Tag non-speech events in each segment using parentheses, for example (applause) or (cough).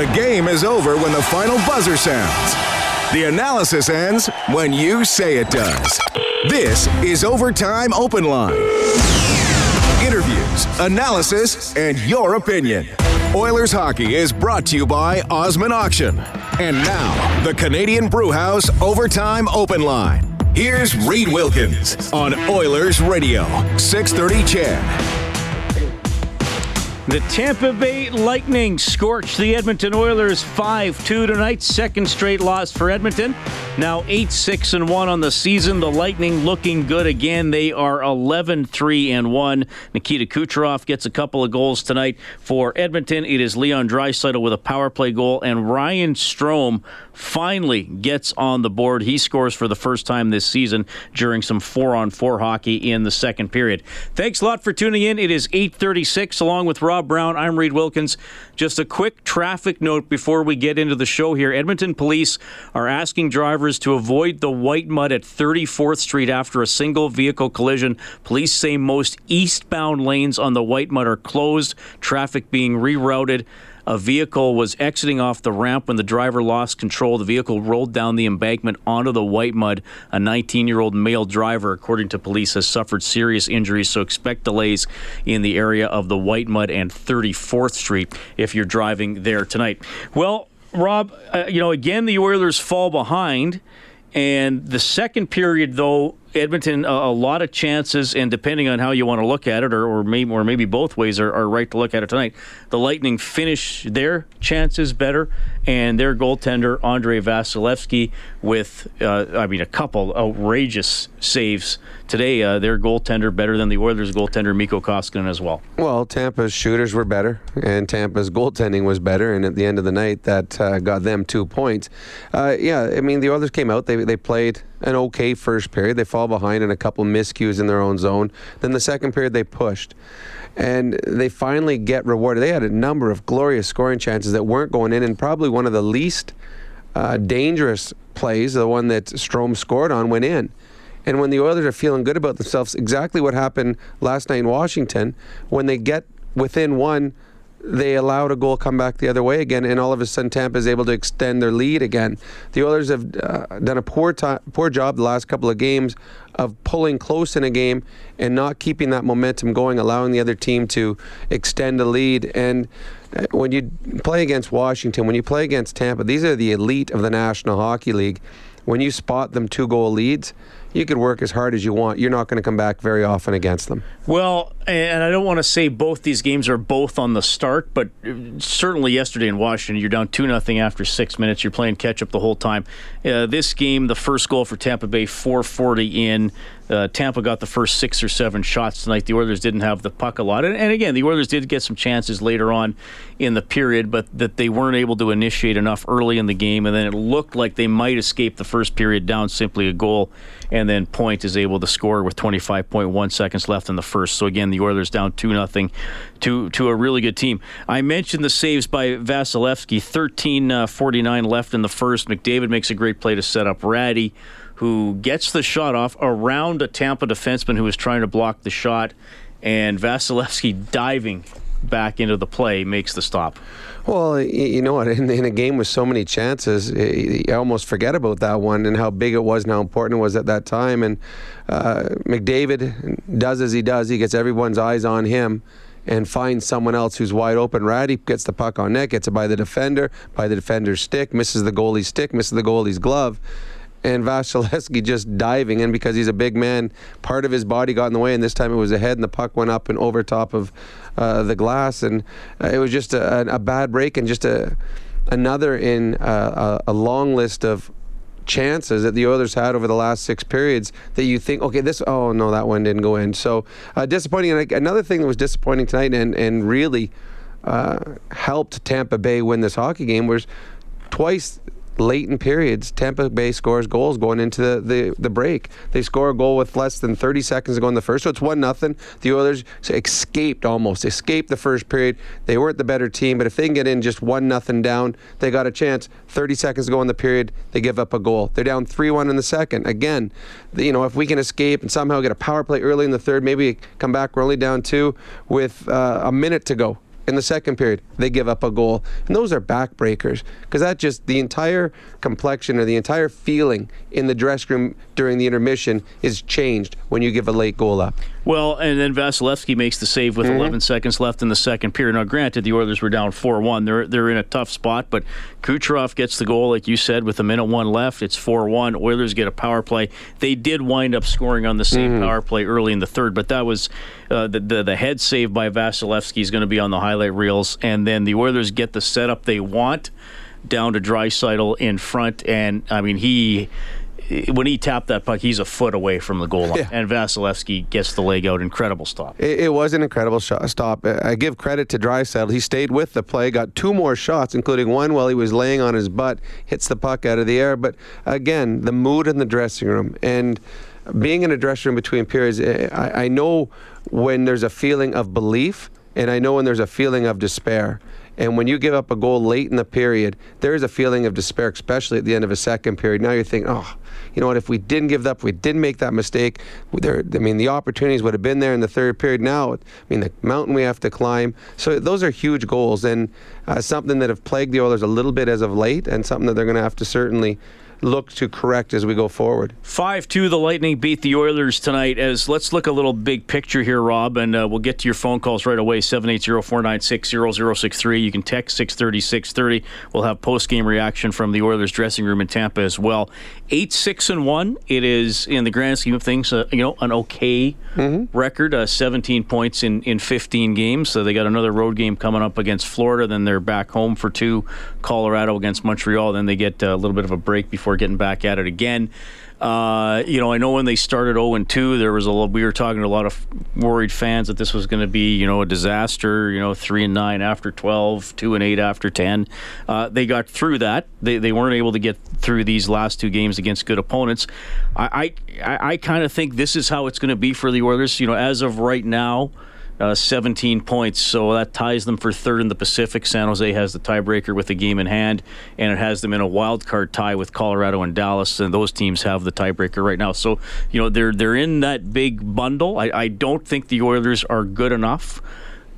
The game is over when the final buzzer sounds. The analysis ends when you say it does. This is Overtime Open Line. Interviews, analysis, and your opinion. Oilers hockey is brought to you by Osman Auction. And now, the Canadian Brewhouse Overtime Open Line. Here's Reed Wilkins on Oilers Radio, 630 CHED. The Tampa Bay Lightning scorched the Edmonton Oilers 5 2 tonight. Second straight loss for Edmonton. Now 8 6 and 1 on the season. The Lightning looking good again. They are 11 3 and 1. Nikita Kucherov gets a couple of goals tonight for Edmonton. It is Leon Draisaitl with a power play goal, and Ryan Strome finally gets on the board. He scores for the first time this season during some four on four hockey in the second period. Thanks a lot for tuning in. It is 836 along with Rob Brown. I'm Reed Wilkins. Just a quick traffic note before we get into the show here. Edmonton police are asking drivers to avoid the Whitemud at 34th Street after a single vehicle collision. Police say most eastbound lanes on the Whitemud are closed, traffic being rerouted. A vehicle was exiting off the ramp when the driver lost control. The vehicle rolled down the embankment onto the Whitemud. A 19 year old male driver, according to police, has suffered serious injuries, so expect delays in the area of the Whitemud and 34th Street if you're driving there tonight. Well, Rob, uh, you know, again, the Oilers fall behind. And the second period, though, Edmonton a, a, lot of chances, and depending on how you want to look at it, or, or maybe or maybe both ways are, are, right to look at it tonight. The Lightning finish their chances better, and their goaltender Andrei Vasilevskiy with uh, I mean a couple outrageous saves today. Uh, their goaltender better than the Oilers' goaltender Mikko Koskinen as well. Well, Tampa's shooters were better, and Tampa's goaltending was better, and at the end of the night, that uh, got them two points. Uh, yeah, I mean the Oilers came out. They they played an okay first period. They fall behind in a couple miscues in their own zone. Then the second period they pushed. And they finally get rewarded. They had a number of glorious scoring chances that weren't going in, and probably one of the least uh, dangerous plays, the one that Strome scored on, went in. And when the Oilers are feeling good about themselves, exactly what happened last night in Washington, when they get within one, they allowed a goal come back the other way again, and all of a sudden Tampa is able to extend their lead again. The Oilers have uh, done a poor poor job the last couple of games of pulling close in a game and not keeping that momentum going, allowing the other team to extend a lead. And uh, when you play against Washington, when you play against Tampa, these are the elite of the National Hockey League. When you spot them two goal leads, you could work as hard as you want. You're not going to come back very often against them. Well, and I don't want to say both these games are both on the start, but certainly yesterday in Washington, you're down 2 nothing after six minutes. You're playing catch up the whole time. Uh, this game, the first goal for Tampa Bay, 440 in. Uh, Tampa got the first six or seven shots tonight. The Oilers didn't have the puck a lot. And, and, again, the Oilers did get some chances later on in the period, but that they weren't able to initiate enough early in the game. And then it looked like they might escape the first period down simply a goal. And then Point is able to score with 25.1 seconds left in the first. So again, the Oilers down 2 nothing to to a really good team. I mentioned the saves by Vasilevskiy, 13.49 uh, left in the first. McDavid makes a great play to set up Rattie who gets the shot off around a Tampa defenseman who was trying to block the shot, and Vasilevskiy diving back into the play makes the stop. Well, you know what? In, in, a game with so many chances, you almost forget about that one and how big it was and how important it was at that time. And uh, McDavid does as he does. He gets everyone's eyes on him and finds someone else who's wide open. Rattie gets the puck on net, gets it by the defender, by the defender's stick, misses the goalie's stick, misses the goalie's glove and Vasilevskiy just diving in because he's a big man. Part of his body got in the way, and this time it was ahead, and the puck went up and over top of uh, the glass, and uh, it was just a, a, bad break and just a another in uh, a, a long list of chances that the Oilers had over the last six periods that you think, okay, this, oh no, that one didn't go in. So uh, disappointing. And another thing that was disappointing tonight and and really uh, helped Tampa Bay win this hockey game was twice late in periods, Tampa Bay scores goals going into the, the, the, break. They score a goal with less than 30 seconds to go in the first, so it's 1 nothing. The Oilers escaped almost, escaped the first period. They weren't the better team, but if they can get in just 1 nothing down, they got a chance. 30 seconds to go in the period, they give up a goal. They're down 3 1 in the second. Again, you know, if we can escape and somehow get a power play early in the third, maybe come back, we're only down two with uh, a minute to go In the second period, they give up a goal. And those are backbreakers because that just, the entire complexion or the entire feeling in the dressing room during the intermission is changed when you give a late goal up. Well, and then Vasilevskiy makes the save with mm-hmm. 11 seconds left in the second period. Now, granted, the Oilers were down 4-1. They're they're in a tough spot, but Kucherov gets the goal, like you said, with a minute one left. It's 4-1. Oilers get a power play. They did wind up scoring on the same mm-hmm. power play early in the third, but that was uh, the, the, the head save by Vasilevskiy is going to be on the highlight reels, and then the Oilers get the setup they want down to Draisaitl in front, and I mean he when he tapped that puck, he's a foot away from the goal line. Yeah. And Vasilevskiy gets the leg out. Incredible stop. It, it was an incredible shot, stop. I give credit to Draisaitl. He stayed with the play, got two more shots, including one while he was laying on his butt, hits the puck out of the air. But again, the mood in the dressing room and being in a dressing room between periods, eh, I, I know when there's a feeling of belief and I know when there's a feeling of despair. And when you give up a goal late in the period, there is a feeling of despair, especially at the end of a second period. Now you're thinking, oh, you know what? If we didn't give up, we didn't make that mistake. There, I mean, the opportunities would have been there in the third period. Now, I mean, the mountain we have to climb. So those are huge goals and uh, something that have plagued the Oilers a little bit as of late, and something that they're going to have to certainly look to correct as we go forward. 5 2, the Lightning beat the Oilers tonight. As Let's look a little big picture here, Rob, and uh, we'll get to your phone calls right away 780 496 0063. You can text 630 630. We'll have post game reaction from the Oilers dressing room in Tampa as well. 8 6 and 1. It is, in the grand scheme of things, uh, you know, an okay mm-hmm. record. Uh, 17 points in, in 15 games. So they got another road game coming up against Florida. Then they're back home for two, Colorado against Montreal. Then they get uh, a little bit of a break before getting back at it again. Uh, you know, I know when they started 0 and 2, there was a lot, we were talking to a lot of worried fans that this was going to be, you know, a disaster. You know, 3 and 9 after 12, 2 and 8 after 10. Uh, they got through that. They, they weren't able to get through these last two games against good opponents. I I, I kind of think this is how it's going to be for the Oilers. You know, as of right now uh, 17 points. So that ties them for third in the Pacific. San Jose has the tiebreaker with the game in hand, and it has them in a wild card tie with Colorado and Dallas. And those teams have the tiebreaker right now. So you know they're they're in that big bundle. I, I don't think the Oilers are good enough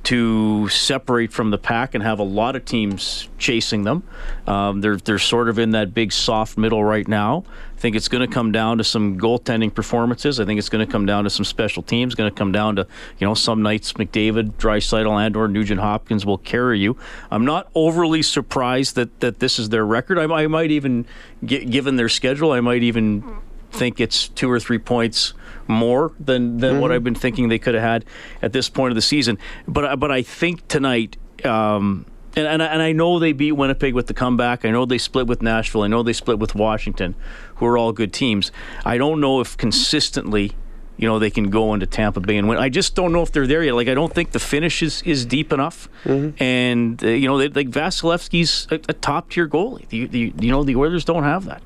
to separate from the pack and have a lot of teams chasing them. Um, they're they're sort of in that big soft middle right now. I think it's going to come down to some goaltending performances. I think it's going to come down to some special teams. Going to come down to you know some nights McDavid, Draisaitl, and or Nugent Hopkins will carry you. I'm not overly surprised that that this is their record. I, I might even, given their schedule, I might even think it's two or three points more than than mm-hmm. what I've been thinking they could have had at this point of the season. But but I think tonight. Um, and, and, and I know they beat Winnipeg with the comeback. I know they split with Nashville. I know they split with Washington, who are all good teams. I don't know if consistently you know, they can go into Tampa Bay and win. I just don't know if they're there yet. Like, I don't think the finish is, is deep enough. Mm-hmm. And, uh, you know, they, like Vasilevskiy's a, a top tier goalie. The, the, you know, the Oilers don't have that.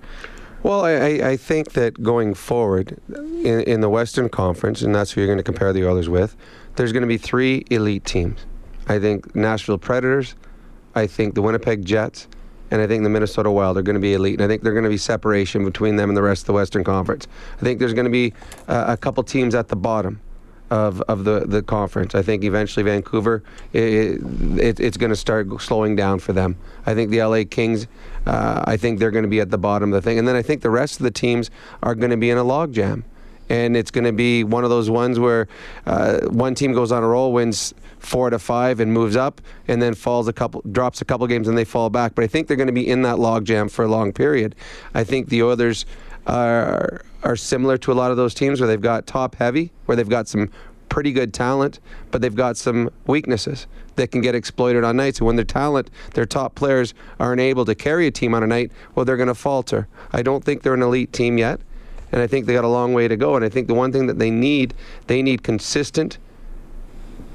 Well, I, I think that going forward in, in the Western Conference, and that's who you're going to compare the Oilers with, there's going to be three elite teams. I think Nashville Predators, I think the Winnipeg Jets, and I think the Minnesota Wild are going to be elite. And I think they're going to be separation between them and the rest of the Western Conference. I think there's going to be uh, a couple teams at the bottom of, of the, the conference. I think eventually Vancouver, it, it, it's going to start slowing down for them. I think the LA Kings, uh, I think they're going to be at the bottom of the thing. And then I think the rest of the teams are going to be in a logjam. And it's going to be one of those ones where uh, one team goes on a roll, wins four to five, and moves up, and then falls a couple, drops a couple games, and they fall back. But I think they're going to be in that logjam for a long period. I think the Oilers are are similar to a lot of those teams where they've got top heavy, where they've got some pretty good talent, but they've got some weaknesses that can get exploited on nights. And when their talent, their top players aren't able to carry a team on a night, well, they're going to falter. I don't think they're an elite team yet, and I think they got a long way to go. And I think the one thing that they need, they need consistent,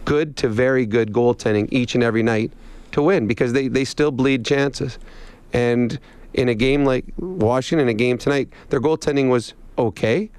good to very good goaltending each and every night to win because they, they still bleed chances. And in a game like Washington, in a game tonight, their goaltending was okay,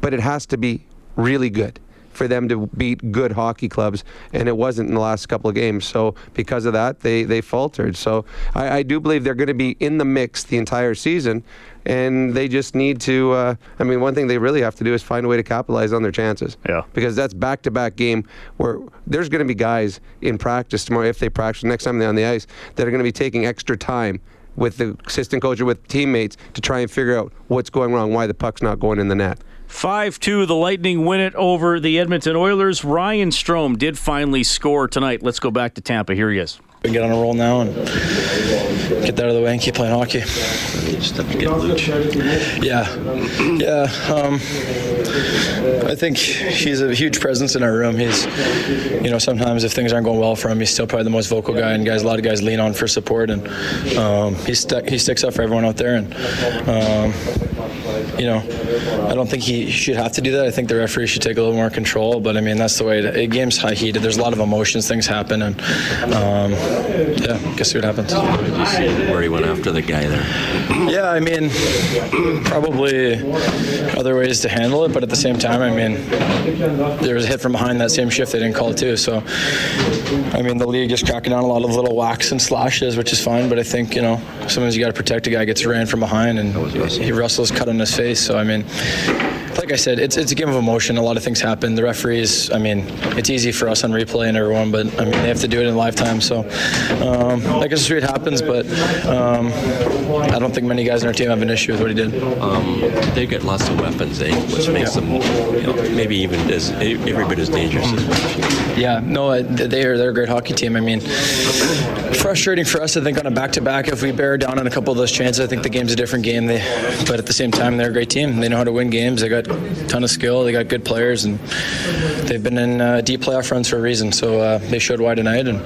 but it has to be really good for them to beat good hockey clubs, and it wasn't in the last couple of games. So because of that, they they faltered. So I, I do believe they're going to be in the mix the entire season and they just need to. Uh, I mean, one thing they really have to do is find a way to capitalize on their chances. Yeah. Because that's back-to-back game where there's going to be guys in practice tomorrow if they practice next time they're on the ice that are going to be taking extra time with the assistant coach or with teammates to try and figure out what's going wrong, why the puck's not going in the net. 5 2, the Lightning win it over the Edmonton Oilers. Ryan Strome did finally score tonight. Let's go back to Tampa. Here he is. We get on a roll now and get that out of the way and keep playing hockey. Just have to get Luch. Yeah, yeah. Um, I think he's a huge presence in our room. He's, you know, sometimes if things aren't going well for him, he's still probably the most vocal guy, and guys, a lot of guys lean on for support, and um, he st- he sticks up for everyone out there, and. Um, you know, I don't think he should have to do that. I think the referee should take a little more control. But I mean, that's the way. The game's high heated. There's a lot of emotions. Things happen, and um, yeah, guess see what happens. Where he went after the guy there. Yeah, I mean, probably other ways to handle it, but at the same time, I mean, there was a hit from behind that same shift they didn't call too. So, I mean, the league is cracking down a lot of little whacks and slashes, which is fine. But I think you know sometimes you got to protect a guy gets ran from behind, and he wrestles cut on his face. So I mean, like I said, it's it's a game of emotion. A lot of things happen. The referees, I mean, it's easy for us on replay and everyone, but I mean, they have to do it in live time. So um, I guess it happens, but um, I don't think many guys on our team have an issue with what he did. Um, they've got lots of weapons, eh? Which makes them you know, maybe even as every bit as dangerous as Yeah, no, they are they're a great hockey team. I mean, frustrating for us, I think, on a back-to-back. If we bear down on a couple of those chances, I think the game's a different game. They, but at the same time, they're a great team. They know how to win games. They got a ton of skill. They got good players, and they've been in uh, deep playoff runs for a reason. So uh, they showed why tonight, and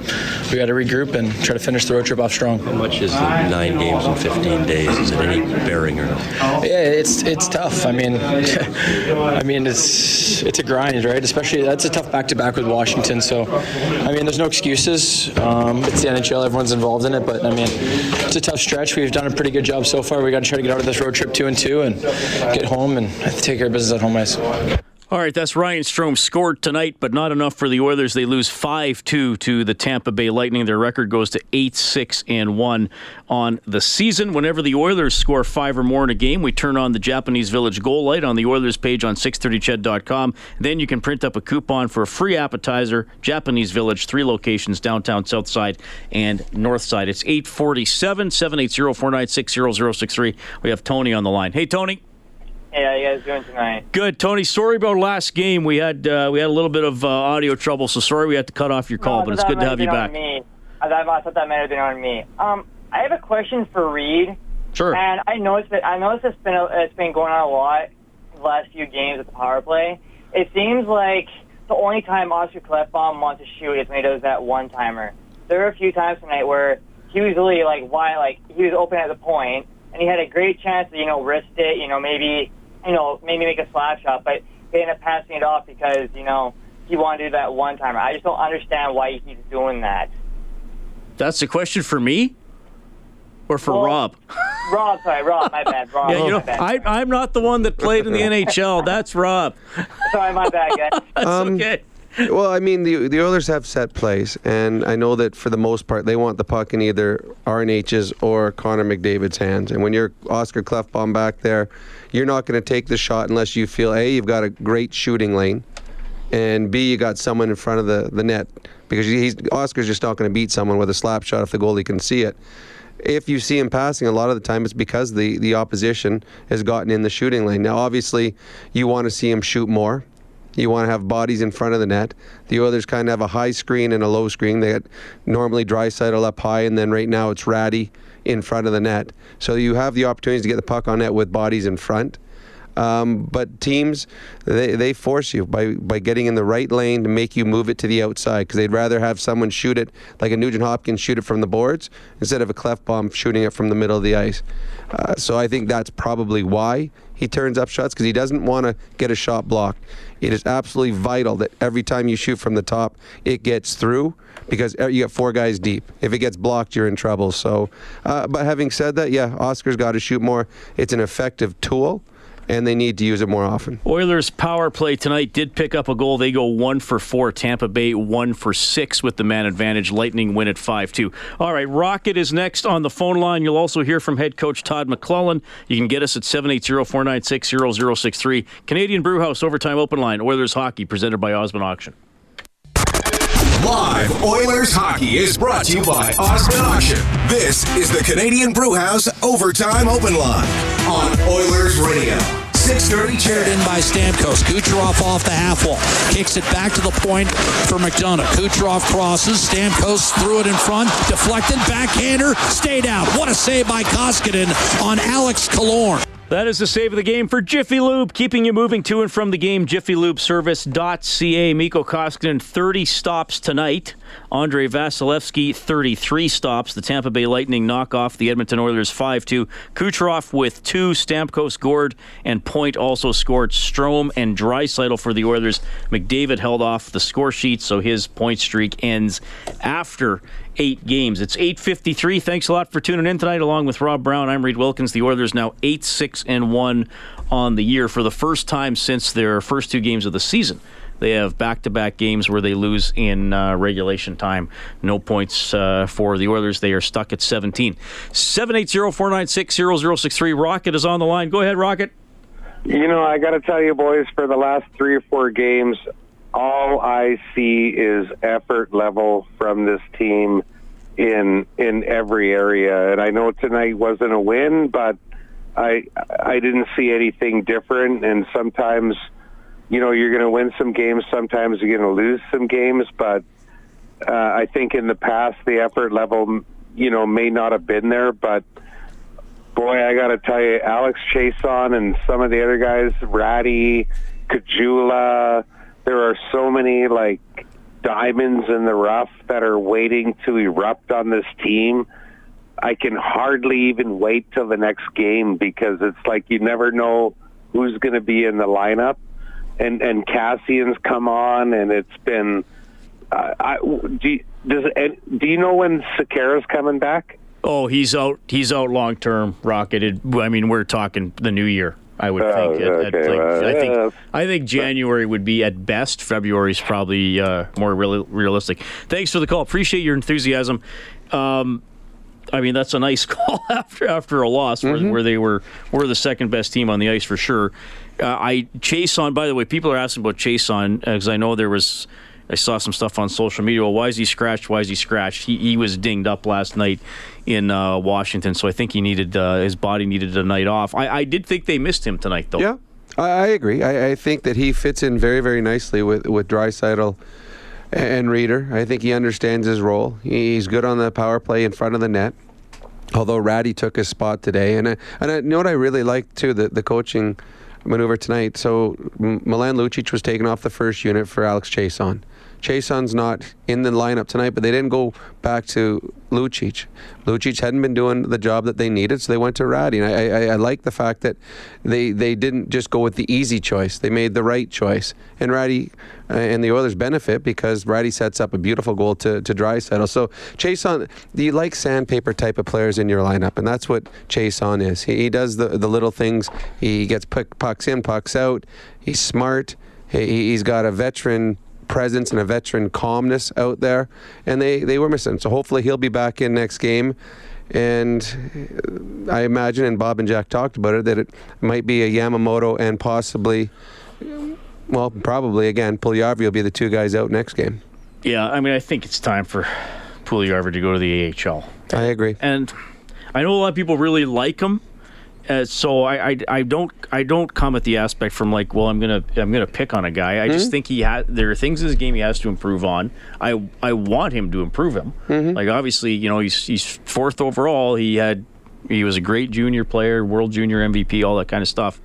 we got to regroup and try to finish the road trip off strong. How much is nine games in 15 days? Is it any bearing or no? Yeah, it's it's tough. I mean, (laughs) I mean it's it's a grind, right? Especially that's a tough back-to-back with Washington. So, I mean, there's no excuses. Um, it's the NHL. Everyone's involved in it, but I mean, it's a tough stretch. We've done a pretty good job so far. We got to try to get out of this road trip two and two and get home and take care of business at home ice. All right, that's Ryan Strome scored tonight, but not enough for the Oilers. They lose 5 2 to the Tampa Bay Lightning. Their record goes to 8 6 and 1 on the season. Whenever the Oilers score five or more in a game, we turn on the Japanese Village goal light on the Oilers page on 630ched.com. Then you can print up a coupon for a free appetizer. Japanese Village, three locations downtown, south side, and north side. It's 847 780 496 0063. We have Tony on the line. Hey, Tony. Hey, how you guys doing tonight? Good, Tony. Sorry about last game. We had uh, we had a little bit of uh, audio trouble, so sorry we had to cut off your call. No, but it's good to have you back. Me. I thought, I thought that might have been on me. Um, I have a question for Reed. Sure. And I noticed that I noticed it's been it's been going on a lot the last few games at the power play. It seems like the only time Oscar Klefbom wants to shoot is when he does that one timer. There were a few times tonight where he was really like why like he was open at the point and he had a great chance to you know wrist it, you know maybe you know, maybe make a slap shot, but they end up passing it off because, you know, he wanted to do that one timer. I just don't understand why he keeps doing that. That's a question for me? Or for Well, Rob? (laughs) Rob, sorry, Rob, my bad. Rob, Yeah, you know, my bad. I, I'm not the one that played in the NHL. That's Rob. sorry, my bad, guys. (laughs) That's Um, okay. Well, I mean, the the Oilers have set plays, and I know that for the most part, they want the puck in either RNH's or Connor McDavid's hands. And when you're Oscar Klefbom back there, you're not going to take the shot unless you feel a you've got a great shooting lane, and b you got someone in front of the, the net because he's Oscar's just not going to beat someone with a slap shot if the goalie can see it. If you see him passing, a lot of the time it's because the, the opposition has gotten in the shooting lane. Now, obviously, you want to see him shoot more. You want to have bodies in front of the net. The Oilers kind of have a high screen and a low screen. They got normally Draisaitl up high, and then right now it's Rattie in front of the net. So you have the opportunities to get the puck on net with bodies in front. Um, but teams, they, they force you by, by getting in the right lane to make you move it to the outside because they'd rather have someone shoot it like a Nugent Hopkins shoot it from the boards instead of a Klefbom shooting it from the middle of the ice. Uh, so I think that's probably why he turns up shots because he doesn't want to get a shot blocked. It is absolutely vital that every time you shoot from the top, it gets through because uh, you got four guys deep. If it gets blocked, you're in trouble. So, uh, but having said that, yeah, Oscar's got to shoot more. It's an effective tool. And they need to use it more often. Oilers power play tonight did pick up a goal. They go one for four. Tampa Bay one for six with the man advantage. Lightning win at 5 2. All right, Rocket is next on the phone line. You'll also hear from head coach Todd McClellan. You can get us at 780 496 0063. Canadian Brewhouse Overtime Open Line. Oilers Hockey presented by Osmond Auction. Live Oilers hockey is brought to you by Osmond Auction. This is the Canadian Brewhouse Overtime Open Line on Oilers Radio. 630 Paired in by Stamkos. Kucherov off the half wall. Kicks it back to the point for McDonagh. Kucherov crosses. Stamkos threw it in front. Deflected. Backhander. Stayed out. What a save by Koskinen on Alex Killorn. That is the save of the game for Jiffy Lube, keeping you moving to and from the game. JiffyLubeService.ca. Mikko Koskinen, 30 stops tonight. Andrei Vasilevskiy, 33 stops. The Tampa Bay Lightning knock off the Edmonton Oilers 5 2. Kucherov with two. Stamkos, Gourde, and Point also scored. Strome and Draisaitl for the Oilers. McDavid held off the score sheet, so his point streak ends after eight games. It's 8:53. Thanks a lot for tuning in tonight, along with Rob Brown. I'm Reed Wilkins. The Oilers now eight six and one on the year for the first time since their first two games of the season. They have back-to-back games where they lose in uh, regulation time. No points uh, for the Oilers. They are stuck at 17. 780-496-0063. Rocket is on the line. Go ahead, Rocket. You know, I got to tell you, boys, for the last three or four games, all I see is effort level from this team in in every area. And I know tonight wasn't a win, but I I didn't see anything different. And sometimes, you know, you're going to win some games. Sometimes you're going to lose some games. But uh, I think in the past, the effort level, you know, may not have been there, but. Boy, I got to tell you, Alex Chiasson and some of the other guys, Rattie, Caggiula, there are so many like diamonds in the rough that are waiting to erupt on this team. I can hardly even wait till the next game because it's like you never know who's going to be in the lineup. And and Kassian's come on, and it's been. Uh, I, do you, does do you know when Sekera's coming back? Oh, he's out. He's out long term. Rocketed. I mean, we're talking the new year. I would Oh, think. At- at, okay, like, well, I yeah. think. I think January would be at best. February is probably uh, more real, realistic. Thanks for the call. Appreciate your enthusiasm. Um, I mean, that's a nice (laughs) call after after a loss where, Mm-hmm. where they were were the second best team on the ice for sure. Uh, I Chiasson. By the way, people are asking about Chiasson because I know there was. I saw some stuff on social media. Well, why is he scratched? Why is he scratched? He, he was dinged up last night in uh, Washington, so I think he needed uh, his body needed a night off. I, I did think they missed him tonight, though. Yeah, I, agree. I, I think that he fits in very, very nicely with with Draisaitl and Rieder. I think he understands his role. He's good on the power play in front of the net. Although Rattie took his spot today, and I, and I, you know what I really liked too the the coaching maneuver tonight. So Milan Lucic was taken off the first unit for Alex Chiasson. Chiasson's not in the lineup tonight, but they didn't go back to Lucic. Lucic hadn't been doing the job that they needed, so they went to Rattie. And I, I, I like the fact that they they didn't just go with the easy choice; they made the right choice. And Rattie uh, and the Oilers benefit because Rattie sets up a beautiful goal to to Draisaitl. So Chiasson, you like sandpaper type of players in your lineup, and that's what Chiasson is. He, he does the the little things. He gets puck, pucks in, pucks out. He's smart. He, he's got a veteran presence and a veteran calmness out there, and they, they were missing. So hopefully he'll be back in next game. And uh, I imagine, and Bob and Jack talked about it, that it might be a Yamamoto and possibly, well, probably again, Puljujärvi will be the two guys out next game. Yeah, I mean, I think it's time for Puljujärvi to go to the AHL. I agree. and I know a lot of people really like him. Uh, so I, I, I don't I don't come at the aspect from like well I'm gonna I'm gonna pick on a guy. I just think he had there are things in his game he has to improve on. I I want him to improve him. Like obviously you know he's he's fourth overall. He had he was a great junior player world junior MVP all that kind of stuff.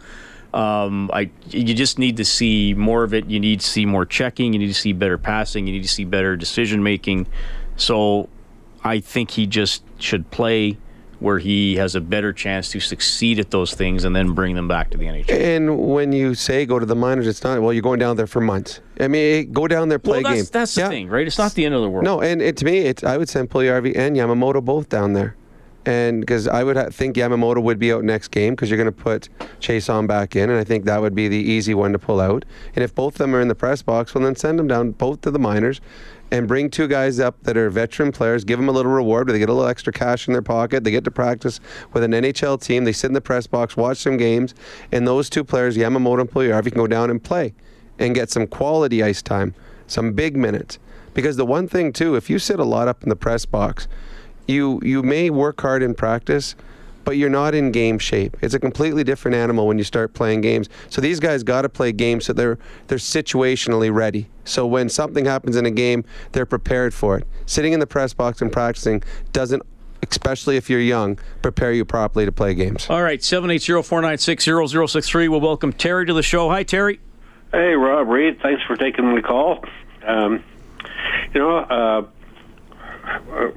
Um, I you just need to see more of it. You need to see more checking. You need to see better passing. You need to see better decision making. So I think he just should play where he has a better chance to succeed at those things and then bring them back to the NHL. And when you say go to the minors, it's not, well, you're going down there for months. I mean, go down there, play well, that's, games. that's the Yeah. thing, right? It's not the end of the world. No, and it, to me, it's I would send Puljujärvi and Yamamoto both down there. And because I would ha- think Yamamoto would be out next game because you're going to put Chiasson back in, and I think that would be the easy one to pull out. And if both of them are in the press box, well, then send them down both to the minors and bring two guys up that are veteran players, give them a little reward, they get a little extra cash in their pocket. They get to practice with an NHL team. They sit in the press box, watch some games, and those two players, Yamamoto and Puljujarvi, can go down and play and get some quality ice time, some big minutes. Because the one thing too, if you sit a lot up in the press box, you you may work hard in practice, but you're not in game shape. It's a completely different animal when you start playing games. So these guys got to play games so they're they're situationally ready. So when something happens in a game, they're prepared for it. Sitting in the press box and practicing doesn't especially if you're young, prepare you properly to play games. All right, 780-496-0063. We'll welcome Terry to the show. Hi, Terry. Hey, Rob Reed. Thanks for taking the call. Um, you know, uh,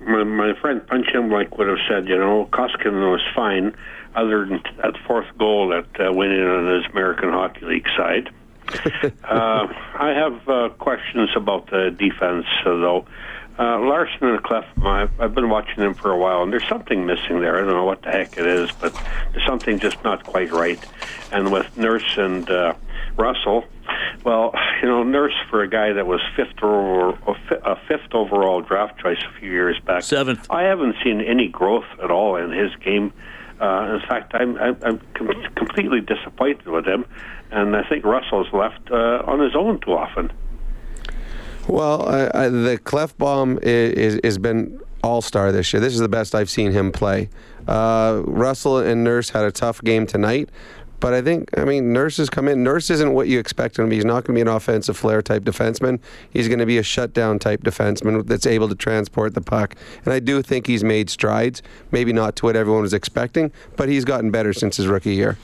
my, my friend Punch Imlach would have said, you know, Koskinen was fine, other than that fourth goal that uh, went in on his American Hockey League side. (laughs) uh, I have uh, questions about the defense, uh, though. Uh, Larsson and Klefbom, I've, I've been watching them for a while, and there's something missing there. I don't know what the heck it is, but there's something just not quite right. And with Nurse and uh, Russell, well, you know, Nurse for a guy that was fifth over a fifth overall draft choice a few years back. Seventh. I haven't seen any growth at all in his game. Uh, in fact, I'm, I'm, I'm com- completely disappointed with him, and I think Russell's left uh, on his own too often. Well, uh, uh, the Klefbom is has been all star this year. This is the best I've seen him play. Uh, Russell and Nurse had a tough game tonight. But I think, I mean, Nurse has come in. Nurse isn't what you expect him to be. He's not going to be an offensive flair type defenseman. He's going to be a shutdown type defenseman that's able to transport the puck. And I do think he's made strides. Maybe not to what everyone was expecting, but he's gotten better since his rookie year.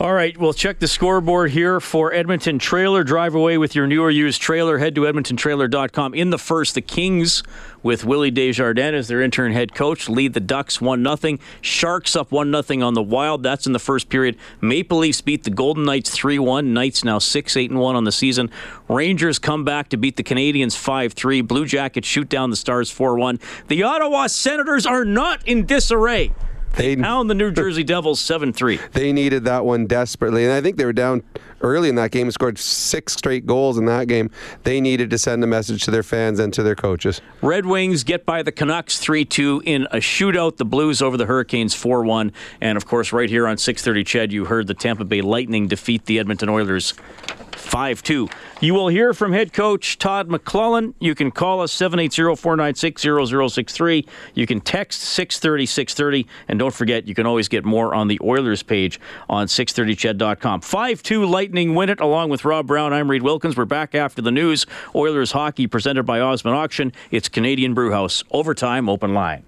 All right, we'll check the scoreboard here for Edmonton Trailer. Drive away with your new or used trailer. Head to edmontontrailer.com. In the first, the Kings with Willie Desjardins as their intern head coach lead the Ducks 1 0. Sharks up 1 0 on the Wild. That's in the first period. Maple Leafs beat the Golden Knights 3 1. Knights now 6 8 1 on the season. Rangers come back to beat the Canadiens 5 3. Blue Jackets shoot down the Stars 4 1. The Ottawa Senators are not in disarray. They pound the New (laughs) Jersey Devils 7 3. They needed that one desperately. And I think they were down early in that game and scored six straight goals in that game. They needed to send a message to their fans and to their coaches. Red Wings get by the Canucks 3 2 in a shootout. The Blues over the Hurricanes 4 1. And of course, right here on 630 Ched, you heard the Tampa Bay Lightning defeat the Edmonton Oilers 5 2. You will hear from head coach Todd McClellan. You can call us 780 496 0063. You can text 630 630. And don't forget, you can always get more on the Oilers page on 630ched.com. 5 2 Lightning win it along with Rob Brown. I'm Reed Wilkins. We're back after the news. Oilers hockey presented by Osmond Auction. It's Canadian Brewhouse. Overtime open line.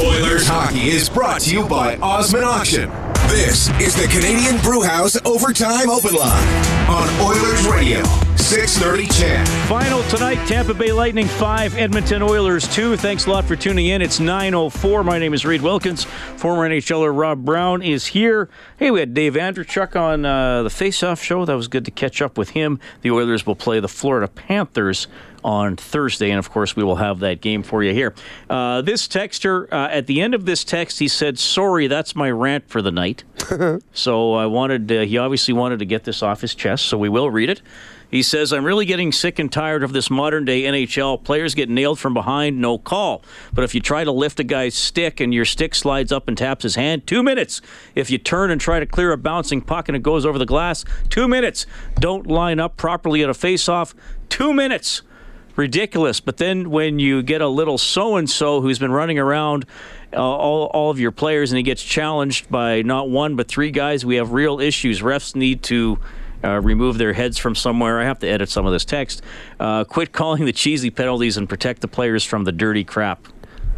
Oilers hockey is brought to you by Osmond Auction. This is the Canadian Brewhouse Overtime Open Line on Oilers Radio, 630 CHED. Final tonight, Tampa Bay Lightning 5, Edmonton Oilers 2. Thanks a lot for tuning in. It's 9.04. My name is Reed Wilkins. Former NHLer Rob Brown is here. Hey, we had Dave Andreychuk on uh, the Face-Off show. That was good to catch up with him. The Oilers will play the Florida Panthers on Thursday. And of course, we will have that game for you here. Uh, this texter, uh, at the end of this text, he said, Sorry, that's my rant for the night. (laughs) so I wanted, uh, he obviously wanted to get this off his chest, so we will read it. He says, I'm really getting sick and tired of this modern day NHL. Players get nailed from behind, no call. But if you try to lift a guy's stick and your stick slides up and taps his hand, two minutes. If you turn and try to clear a bouncing puck and it goes over the glass, two minutes. Don't line up properly at a face-off, two minutes ridiculous. But then when you get a little so and so who's been running around uh, all, all of your players and he gets challenged by not one but three guys, we have real issues. Refs need to. Uh, remove their heads from somewhere. I have to edit some of this text. Uh, quit calling the cheesy penalties and protect the players from the dirty crap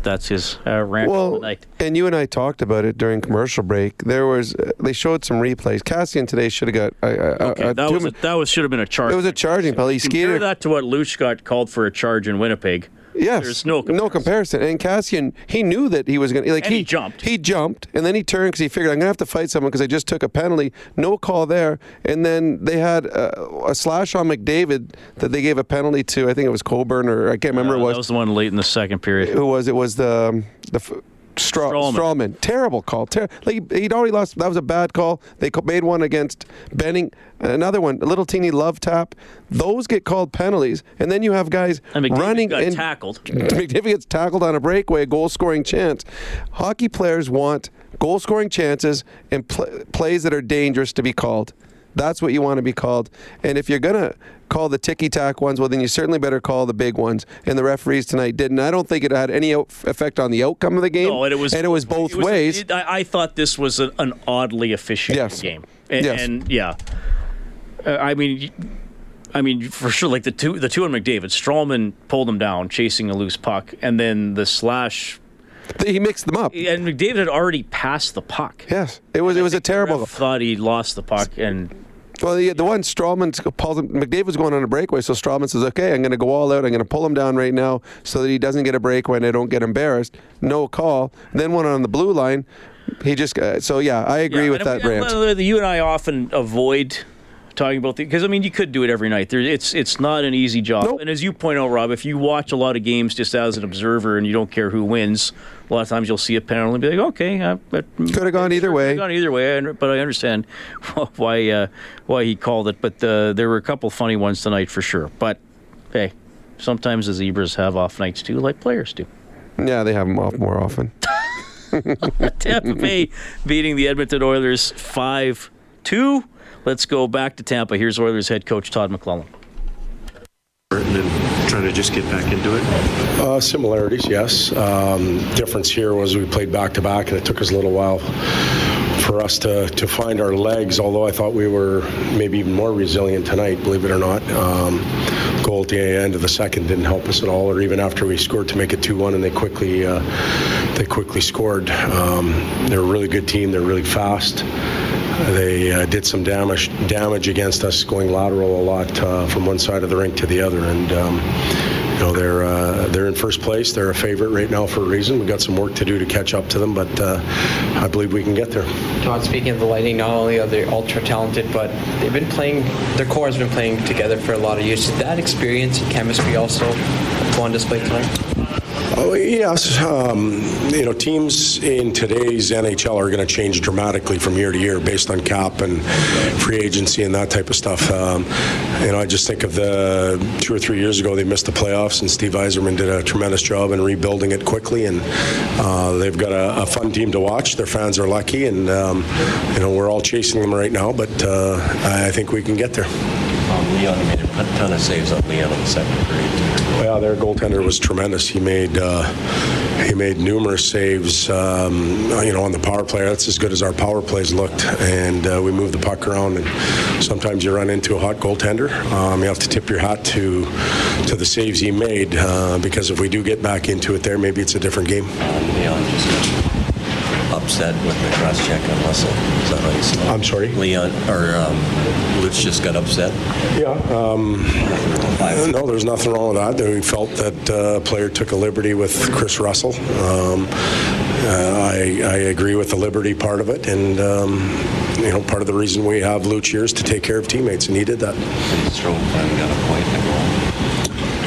that's his uh, rant well, for the night. And you and I talked about it during commercial break. There was uh, they showed some replays. Kassian today should have got. Uh, okay, that was a, that was should have been a charge. It was a charging penalty. He Compare skated. that to what Luch got called for a charge in Winnipeg. Yes, There's no no comparison. And Kassian, he knew that he was going to like And he jumped. He jumped, and then he turned because he figured I'm going to have to fight someone because I just took a penalty. No call there, and then they had uh, a slash on McDavid that they gave a penalty to. I think it was Coburn or I can't remember. Uh, it was That was the one late in the second period. who was it? Was the the. Stra- Stralman. Stralman. Terrible call. Ter- like he'd already lost. That was a bad call. They made one against Benning. Another one, a little teeny love tap. Those get called penalties, and then you have guys And McDavid running got and tackled. (laughs) McDavid gets tackled on a breakaway, goal scoring chance. Hockey players want goal scoring chances and pl- plays that are dangerous to be called. That's what you want to be called. And if you're going to call the ticky tack ones, well, then you certainly better call the big ones. And the referees tonight didn't. I don't think it had any out- effect on the outcome of the game. No, and it was and it was both it was- ways. it- I, thought this was an, an oddly efficient Yes. game, and, Yes. and yeah, uh, I mean, I mean for sure. Like the two, the two on McDavid, Stralman pulled him down, chasing a loose puck, and then the slash, he mixed them up. and McDavid had already passed the puck. Yes, it was. It was a terrible. Thought he lost the puck, and Well, the, the one Stralman him, McDavid was going on a breakaway, so Stralman says, "Okay, I'm going to go all out. I'm going to pull him down right now so that he doesn't get a breakaway and I don't get embarrassed." No call. Then one on the blue line, he just. Uh, so yeah, I agree Yeah, with that, we- rant. You and I often avoid talking about the because I mean you could do it every night. There, it's it's not an easy job. Nope. And as you point out, Rob, if you watch a lot of games just as an observer and you don't care who wins, a lot of times you'll see a penalty and be like, okay, I, Could have gone either way. Gone either way, but I understand (laughs) why uh, why he called it. But uh, there were a couple funny ones tonight for sure. But hey, sometimes the zebras have off nights too, like players do. Yeah, they have them off more often. (laughs) Tampa Bay beating the Edmonton Oilers 5 2. Let's go back to Tampa. Here's Oilers head coach Todd McClellan. and then trying to just get back into it? Uh, similarities, yes. Um, difference here was we played back to back, and it took us a little while for us to, to find our legs. Although I thought we were maybe even more resilient tonight, believe it or not. Um, goal at the end of the second didn't help us at all, or even after we scored to make it two-one, and they quickly uh, they quickly scored. Um, they're a really good team. They're really fast. They uh, did some damage damage against us, going lateral a lot uh, from one side of the rink to the other, and. Um, you know they're uh, they're in first place. They're a favorite right now for a reason. We've got some work to do to catch up to them, but uh, I believe we can get there. Todd, speaking of the Lightning, not only are they ultra talented, but they've been playing. Their core has been playing together for a lot of years. Did that experience and chemistry also go on display tonight? Oh yes, um, you know teams in today's NHL are going to change dramatically from year to year based on cap and free agency and that type of stuff. Um, you know, I just think of the two or three years ago they missed the playoffs and Steve Yzerman did a tremendous job in rebuilding it quickly, and uh, they've got a, a fun team to watch. Their fans are lucky, and um, you know we're all chasing them right now, but uh, I think we can get there. Leon made a ton of saves on Leon in the second period. Yeah, their goaltender was tremendous. He made uh, he made numerous saves. Um, you know, on the power play, that's as good as our power plays looked. And uh, we moved the puck around. And sometimes you run into a hot goaltender. Um, you have to tip your hat to to the saves he made uh, because if we do get back into it, there maybe it's a different game. Leon just upset with the cross check on Russell. Is that how you said? I'm sorry. Leon or um, Lutz just got upset. Yeah. Um, no, there's nothing wrong with that. We felt that uh, a player took a liberty with Kris Russell. Um, uh, I, I agree with the liberty part of it, and um, you know, part of the reason we have Luch here is to take care of teammates, and he did that. Finally got a point goal.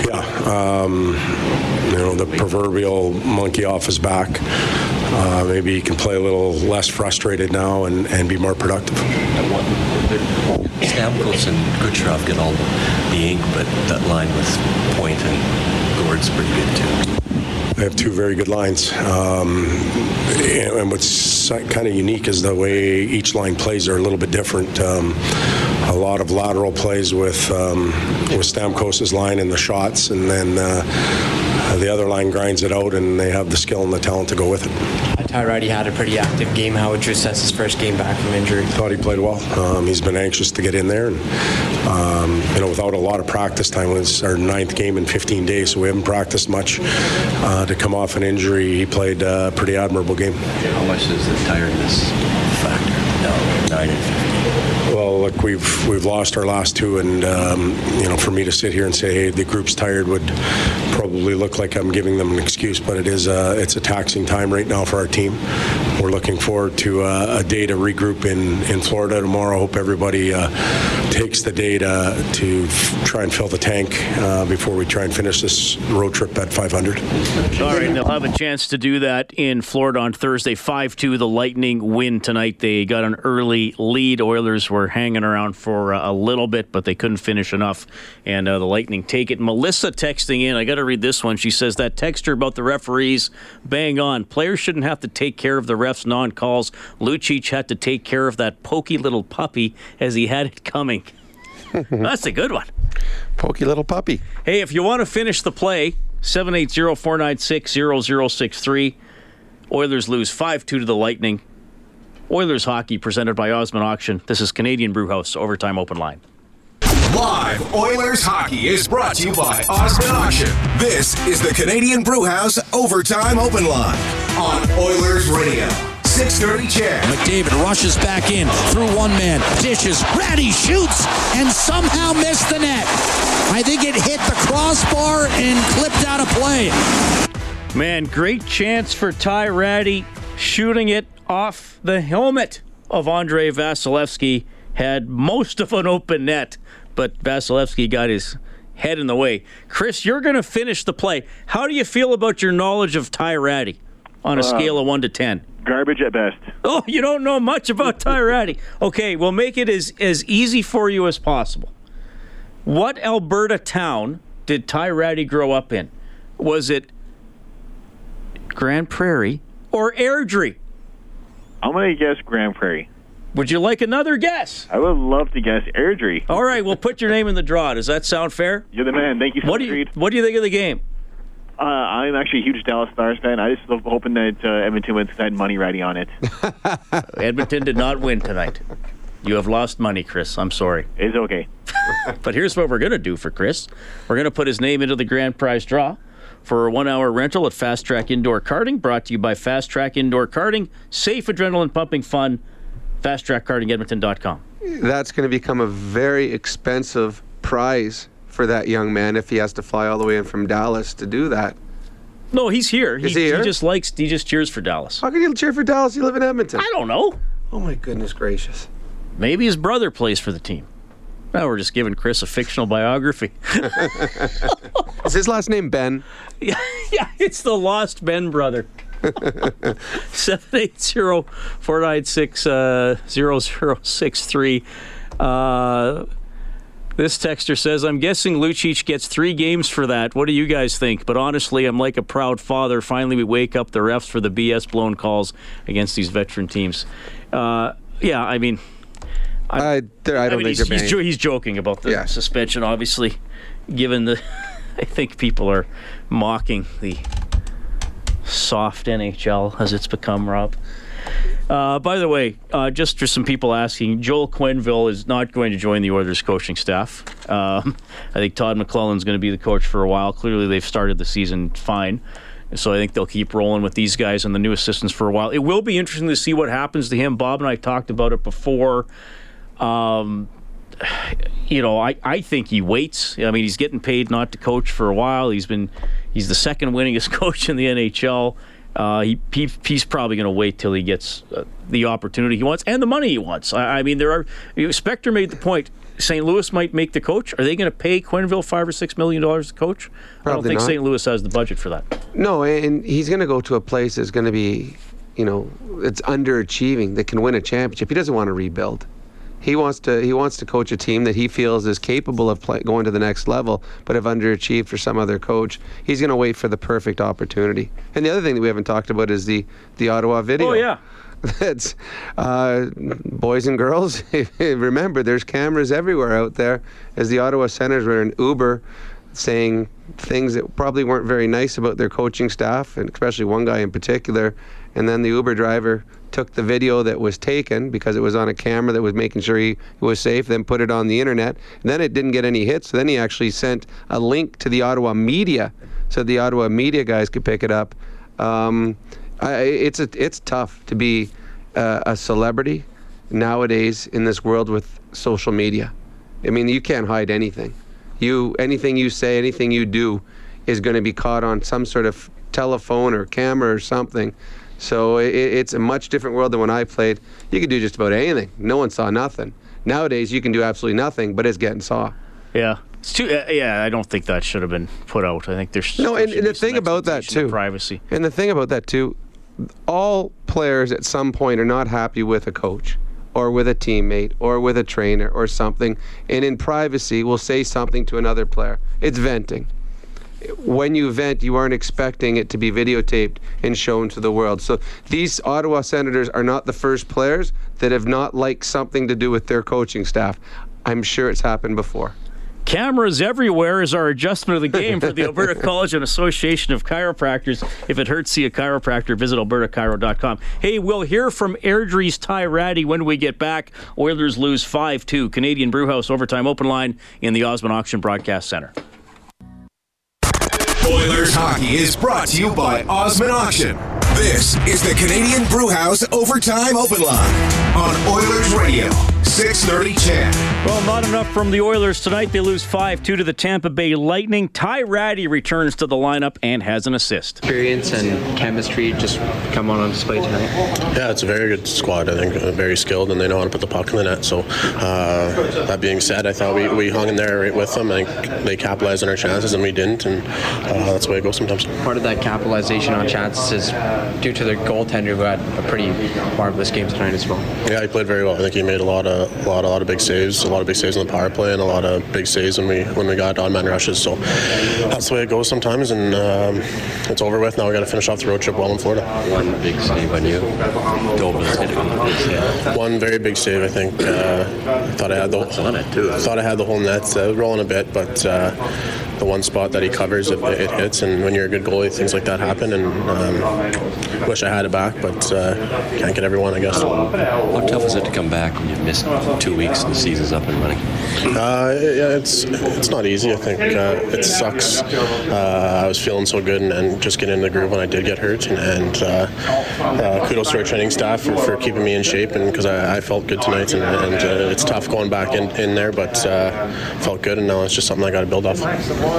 Yeah. Um, you know, the proverbial monkey off his back. Uh, maybe he can play a little less frustrated now and, and be more productive. Stamkos and Kucherov get all the ink, but that line with Point and Gourde's pretty good too. They have two very good lines. Um, and what's kind of unique is the way each line plays are a little bit different. Um, a lot of lateral plays with um, with Stamkos's line and the shots, and then uh, uh, the other line grinds it out, and they have the skill and the talent to go with it. Uh, Tyrod had a pretty active game. How would you assess his first game back from injury? Thought he played well. Um, he's been anxious to get in there, and um, you know, without a lot of practice time, it's our ninth game in 15 days, so we haven't practiced much. Uh, to come off an injury, he played a pretty admirable game. How much is the tiredness factor? No, nine we've we've lost our last two, and um, you know, for me to sit here and say, "Hey, the group's tired," would probably look like I'm giving them an excuse. But it is a it's a taxing time right now for our team. We're looking forward to uh, a day to regroup in in Florida tomorrow. Hope everybody uh, takes the day to, to try and fill the tank uh, before we try and finish this road trip at 500. All right, they'll have a chance to do that in Florida on Thursday. 5 2, the Lightning win tonight. They got an early lead. Oilers were hanging around for uh, a little bit, but they couldn't finish enough, and uh, the Lightning take it. Melissa texting in, I got to read this one. She says that texture about the referees, bang on. Players shouldn't have to take care of the refs' non calls. Lucic had to take care of that pokey little puppy as he had it coming. (laughs) That's a good one. Pokey little puppy. Hey, if you want to finish the play, 780 496 0063. Oilers lose 5 2 to the Lightning. Oilers hockey presented by Osmond Auction. This is Canadian Brewhouse Overtime Open Line. Live Oilers hockey is brought to you by Osmond Auction. This is the Canadian Brewhouse Overtime Open Line on Oilers Radio. 630 CHED. McDavid rushes back in through one man, dishes, Rattie shoots, and somehow missed the net. I think it hit the crossbar and clipped out of play. Man, great chance for Ty Rattie shooting it off the helmet of Andrei Vasilevskiy. Had most of an open net, but Vasilevskiy got his head in the way. Chris, you're going to finish the play. How do you feel about your knowledge of Ty Rattie on a Uh, scale of 1 to 10? Garbage at best. Oh, you don't know much about Ty Rattie. Okay, we'll make it as, as easy for you as possible. What Alberta town did Ty Rattie grow up in? Was it Grande Prairie or Airdrie? I'm going to guess Grande Prairie. Would you like another guess? I would love to guess Airdrie. All right, we'll put your name in the draw. Does that sound fair? You're the man. Thank you so What much, do you Reed. What do you think of the game? Uh, I'm actually a huge Dallas Stars fan. I just hoping that uh, Edmonton wins because I had money ready on it. (laughs) Edmonton did not win tonight. You have lost money, Chris. I'm sorry. It's okay. (laughs) but here's what we're going to do for Chris. We're going to put his name into the grand prize draw for a one-hour rental at Fast Track Indoor Karting, brought to you by Fast Track Indoor Karting. Safe, adrenaline pumping fun. FastTrackKartingEdmonton.com. That's going to become a very expensive prize for that young man if he has to fly all the way in from Dallas to do that. No, he's here. he here? just likes. He just cheers for Dallas. How can you cheer for Dallas? You live in Edmonton. I don't know. Oh my goodness gracious! Maybe his brother plays for the team. Now we're just giving Chris a fictional biography. Is his last name Benn? (laughs) Yeah, yeah, it's the lost Benn brother. (laughs) 780-496-0063. Uh, this texter says, I'm guessing Lucic gets three games for that. What do you guys think? But honestly, I'm like a proud father. Finally, we wake up the refs for the BS blown calls against these veteran teams. Uh, yeah, I mean, I, there, I don't mean, think he's, he's, jo- he's joking about the Yeah. suspension, obviously, given the. (laughs) I think people are mocking the soft NHL as it's become, Rob. Uh, by the way, uh, just for some people asking, Joel Quenneville is not going to join the Oilers coaching staff. Um, I think Todd McLellan's going to be the coach for a while. Clearly, they've started the season fine. So I think they'll keep rolling with these guys and the new assistants for a while. It will be interesting to see what happens to him. Bob and I talked about it before. Um, you know, I, I think he waits. I mean, he's getting paid not to coach for a while. He's been he's the second winningest (laughs) coach in the NHL. Uh, he, he he's probably going to wait till he gets uh, the opportunity he wants and the money he wants. I, I mean, there are you know, Spector made the point. St. Louis might make the coach. Are they going to pay Quenneville five or six million dollars to coach? I don't think not. St. Louis has the budget for that. No, and he's going to go to a place that's going to be, you know, it's underachieving that can win a championship. He doesn't want to rebuild. He wants to. He wants to coach a team that he feels is capable of play, going to the next level, but have underachieved for some other coach. He's going to wait for the perfect opportunity. And the other thing that we haven't talked about is the the Ottawa video. Oh yeah. (laughs) That's uh, boys and girls. (laughs) remember, there's cameras everywhere out there. As the Ottawa Senators were in Uber, saying things that probably weren't very nice about their coaching staff, and especially one guy in particular. And then the Uber driver took the video that was taken because it was on a camera that was making sure he was safe, then put it on the internet. And then it didn't get any hits. Then he actually sent a link to the Ottawa media so the Ottawa media guys could pick it up. Um, I, it's a, it's tough to be uh, a celebrity nowadays in this world with social media. I mean, you can't hide anything. You anything you say, anything you do, is going to be caught on some sort of telephone or camera or something. So it, it's a much different world than when I played. You could do just about anything. No one saw nothing. Nowadays, you can do absolutely nothing, but it's getting saw. Yeah. It's too, uh, yeah, I don't think that should have been put out. I think there's No, there and, and the thing about that too, privacy. And the thing about that too, all players at some point are not happy with a coach, or with a teammate, or with a trainer, or something, and in privacy will say something to another player. It's venting. When you vent, you aren't expecting it to be videotaped and shown to the world. So these Ottawa Senators are not the first players that have not liked something to do with their coaching staff. I'm sure it's happened before. Cameras everywhere is our adjustment of the game for the (laughs) Alberta College and Association of Chiropractors. If it hurts, see a chiropractor. Visit albertachiro.com. Hey, we'll hear from Airdrie's Ty Rattie when we get back. Oilers lose 5 2. Canadian Brewhouse Overtime Open Line in the Osmond Auction Broadcast Center. Oilers hockey is brought to you by Osmond Auction. This is the Canadian Brewhouse Overtime Open Line on Oilers Radio, 630 CHED. Well, not enough from the Oilers tonight. They lose 5 2 to the Tampa Bay Lightning. Ty Rattie returns to the lineup and has an assist. Experience and chemistry just come on on display tonight. Yeah, it's a very good squad. I think uh, very skilled, and they know how to put the puck in the net. So, uh, that being said, I thought we, we hung in there right with them. I think they capitalized on our chances, and we didn't, and uh, that's the way it goes sometimes. Part of that capitalization on chances is due to their goaltender who had a pretty marvelous game tonight as well. Yeah, he played very well. I think he made a lot of a lot, a lot of big saves, a lot of big saves on the power play, and a lot of big saves when we when we got on man rushes. So that's the way it goes sometimes, and um, it's over with. Now we got to finish off the road trip well in Florida. One big save on you. Doblin's hit on the big save. One very big save, I think. Uh, thought I had the on it too. thought I had the whole net uh, rolling a bit, but uh, the one spot that he covers, it, it hits. And when you're a good goalie, things like that happen. And um, wish I had it back, but uh, can't get everyone, I guess. How tough is it to come back when you've missed two weeks and the season's up and running? Uh, yeah, it's it's not easy. I think uh, it sucks. Uh, I was feeling so good and, and just getting in the groove when I did get hurt. And, and uh, uh, kudos to our training staff for, for keeping me in shape and because I, I felt good tonight. And, and uh, it's tough going back in, in there, but uh, felt good. And now it's just something I got to build off.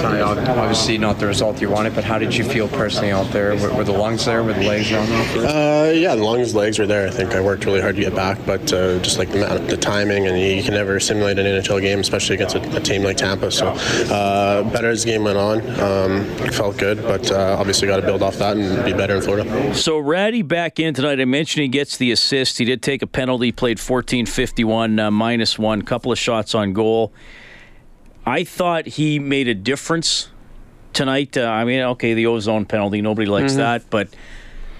Tonight, obviously not the result you wanted, but how did you feel personally out there? Were, were the lungs there? Were the legs on there? Uh, yeah, the lungs, legs were there. I think I worked really hard to get back, but uh, just like the, the timing, and you can never simulate an NHL game, especially against a, a team like Tampa. So uh, better as the game went on. Um, it felt good, but uh, obviously got to build off that and be better in Florida. So Rattie back in tonight. I mentioned he gets the assist. He did take a penalty, played 14-51, uh, minus one, couple of shots on goal. I thought he made a difference tonight. Uh, I mean, okay, the ozone penalty, nobody likes Mhm. that, but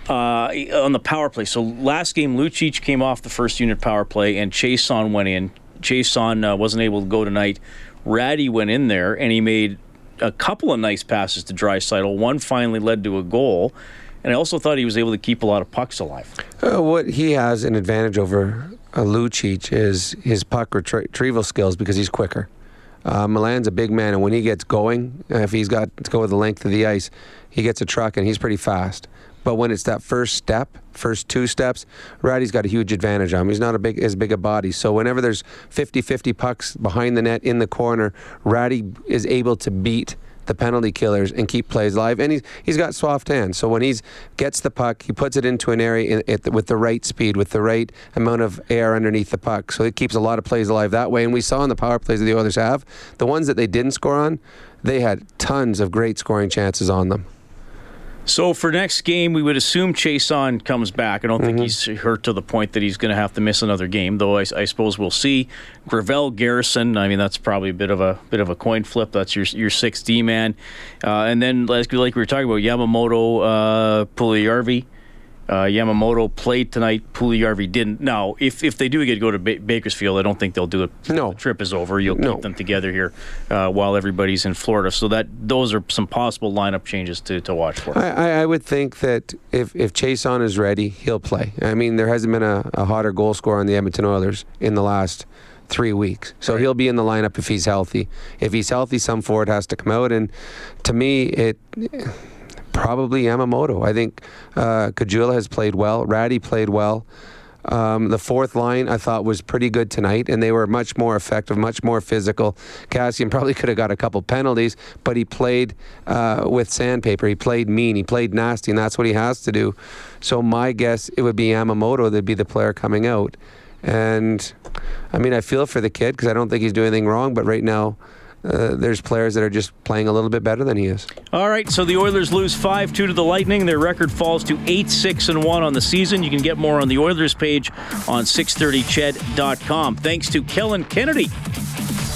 uh, on the power play. So last game, Lucic came off the first unit power play, and Chiasson went in. Chiasson uh, wasn't able to go tonight. Rattie went in there, and he made a couple of nice passes to Draisaitl. One finally led to a goal, and I also thought he was able to keep a lot of pucks alive. Uh, what he has an advantage over uh, Lucic is his puck retrie- retrieval skills because he's quicker. Uh, Milan's a big man, and when he gets going, uh, if he's got to go the length of the ice, he gets a truck and he's pretty fast. But when it's that first step, first two steps, Rattie's got a huge advantage on him. He's not a big as big a body. So whenever there's 50-50 pucks behind the net in the corner, Rattie is able to beat the penalty killers and keep plays alive. And he's he's got soft hands. So when he's gets the puck, he puts it into an area in, with the right speed, with the right amount of air underneath the puck. So it keeps a lot of plays alive that way. And we saw in the power plays that the others have, the ones that they didn't score on, they had tons of great scoring chances on them. So for next game, we would assume Chiasson comes back. I don't think he's hurt to the point that he's going to have to miss another game, though. I, I suppose we'll see. Gravel Garrison. I mean, that's probably a bit of a bit of a coin flip. That's your your six D man, uh, and then like, like we were talking about Yamamoto, uh, Puljujarvi. Uh, Yamamoto played tonight. Puljujarvi didn't. Now, if if they do get to go to ba- Bakersfield, I don't think they'll do it. No, the trip is over. You'll keep them together here uh, while everybody's in Florida. So that those are some possible lineup changes to, to watch for. I, I, would think that if if Chiasson is ready, he'll play. I mean, there hasn't been a, a hotter goal scorer on the Edmonton Oilers in the last three weeks. So he'll be in the lineup if he's healthy. If he's healthy, some forward has to come out. And to me, it probably Yamamoto. I think uh, Caggiula has played well. Rattie played well. Um, the fourth line I thought was pretty good tonight, and they were much more effective, much more physical. Kassian (laughs) probably could have got a couple penalties, but he played uh, with sandpaper. He played mean. He played nasty, and that's what he has to do. So my guess it would be Yamamoto that'd be the player coming out. And I mean, I feel for the kid because I don't think he's doing anything wrong, but right now. Uh, there's players that are just playing a little bit better than he is. All right, so the Oilers lose 5 2 to the Lightning. Their record falls to 8 6 and 1 on the season. You can get more on the Oilers page on 630ched.com. Thanks to Kellen Kennedy,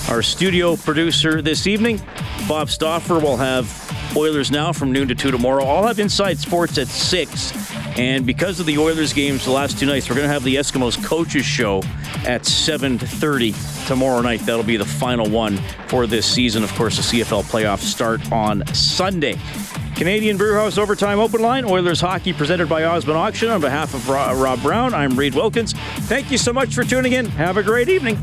our studio producer this evening. Bob Stauffer will have Oilers now from noon to 2 tomorrow. I'll have Inside Sports at 6. And because of the Oilers games the last two nights, we're going to have the Eskimos coaches show at 7:30 tomorrow night. That'll be the final one for this season. Of course, the CFL playoffs start on Sunday. Canadian Brewhouse Overtime Open Line, Oilers Hockey presented by Osmond Auction. On behalf of Rob Brown, I'm Reed Wilkins. Thank you so much for tuning in. Have a great evening.